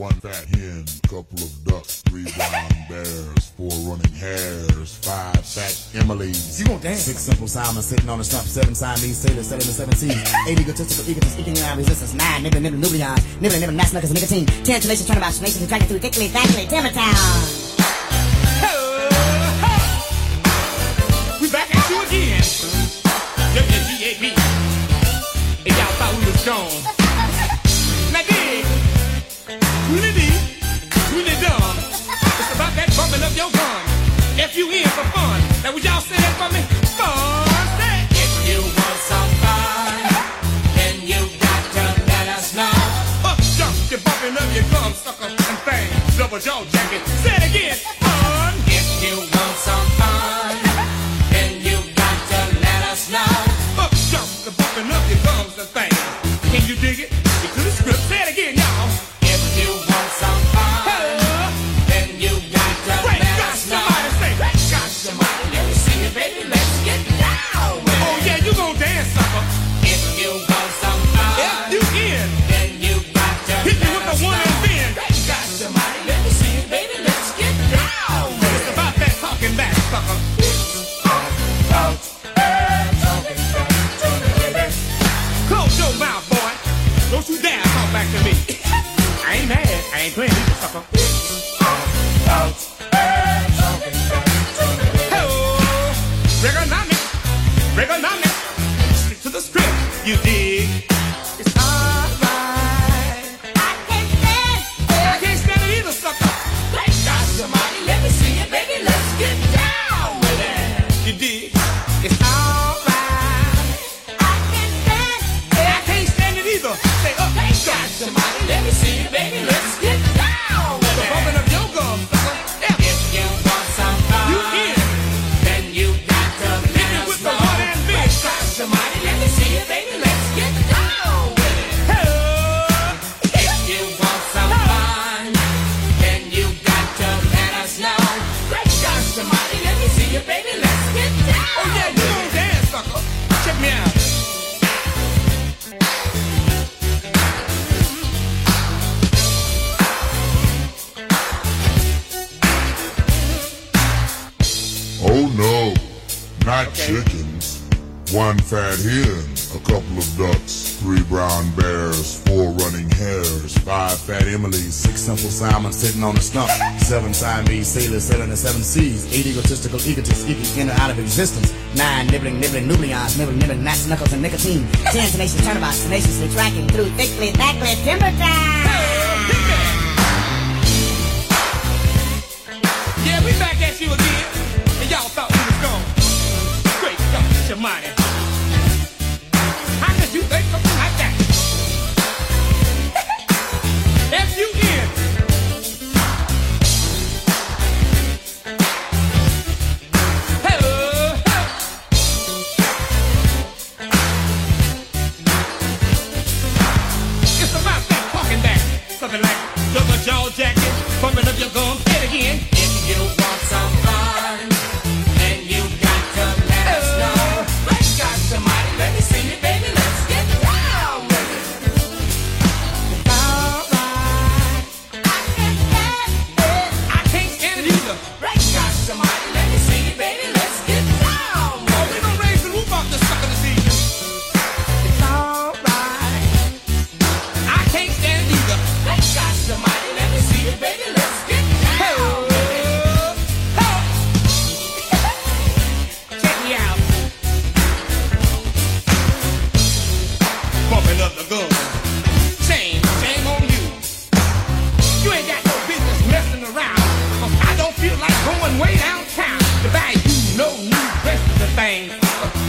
One fat hen, couple of ducks, three brown bears, four running hares, five fat Emily's. You gon' dance? Six simple Simon sitting on the stump, seven Siamese sailors, seven to seven seas, eight egotistical egotists, eking out resistance, nine nibbling, nibbling, nucleons, nibbling, nibbling, mass knuckles, and nicotine, ten tenacious turnabout, nations, dragging through thickly, thankfully, Timbertown. We back at you again. WGAP. And y'all thought we was gone. Double jaw jacket. Say it again. Fun. If you want some fun, no, not chickens. One fat hen, a couple of ducks, three brown bears, four running hares, five fat Emily's, Six simple Simon sitting on the stump, seven Siamese sailors sailing the seven seas, eight egotistical egotists, eking in and out of existence, nine nibbling, nibbling, nucleons, nibbling, nibbling, mass knuckles, and nicotine, ten tenacious turnabouts, tenaciously tracking through thickly, thankfully, Timbertown. Yeah, we back at you again. Money. going way downtown to buy you no new dresses and things.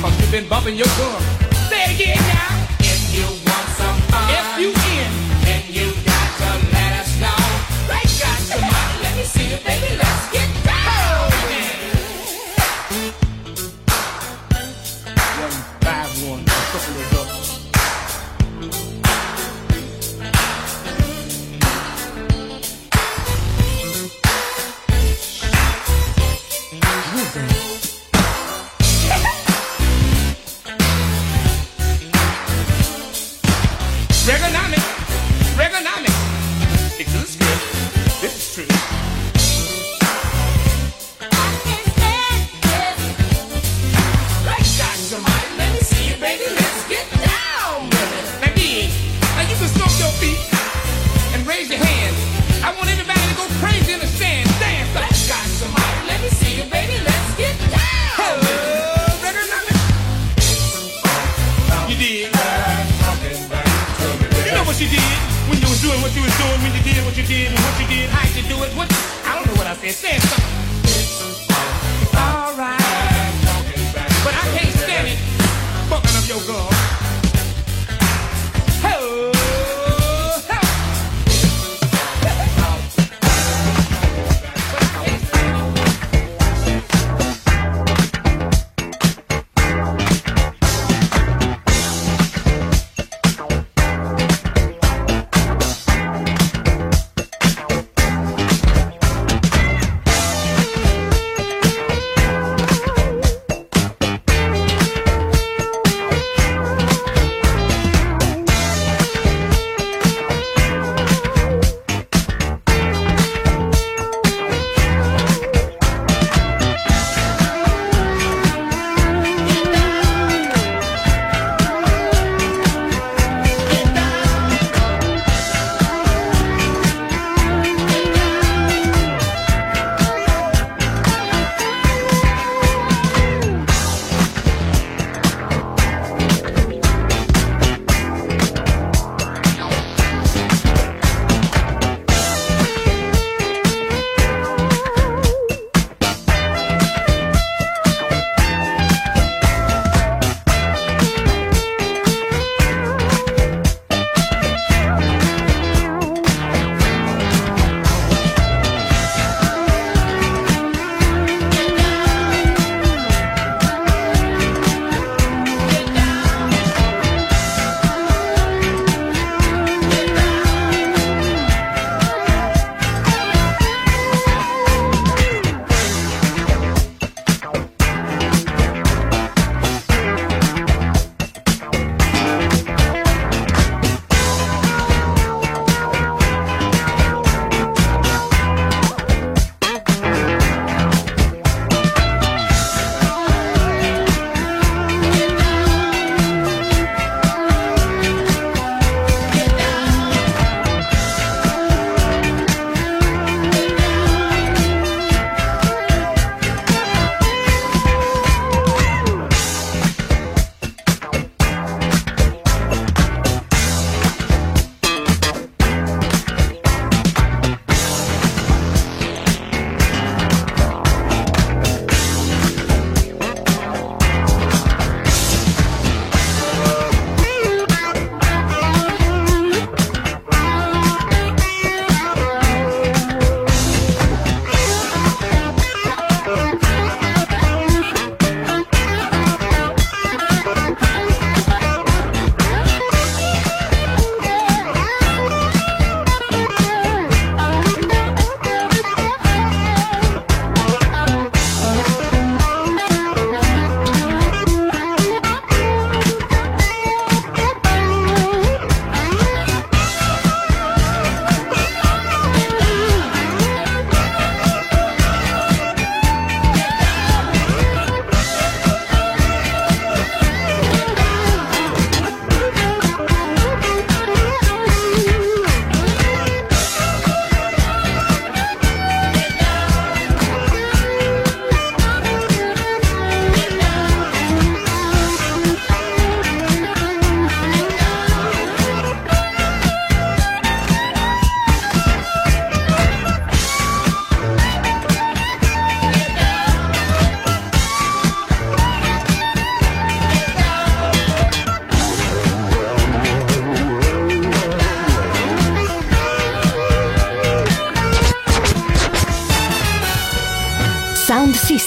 Cause you've been bumping your gum. Say it again now. If you want some fun, if you in, then you got to let us know. Right, got to let me see you, baby.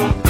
Thank you.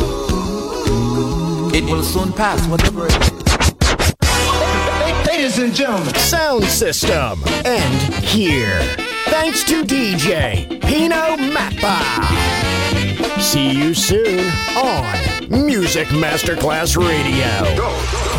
It will soon pass, whatever it is. Ladies and gentlemen, sound system. And here. Thanks to DJ Pino Mappa. See you soon on Music Masterclass Radio.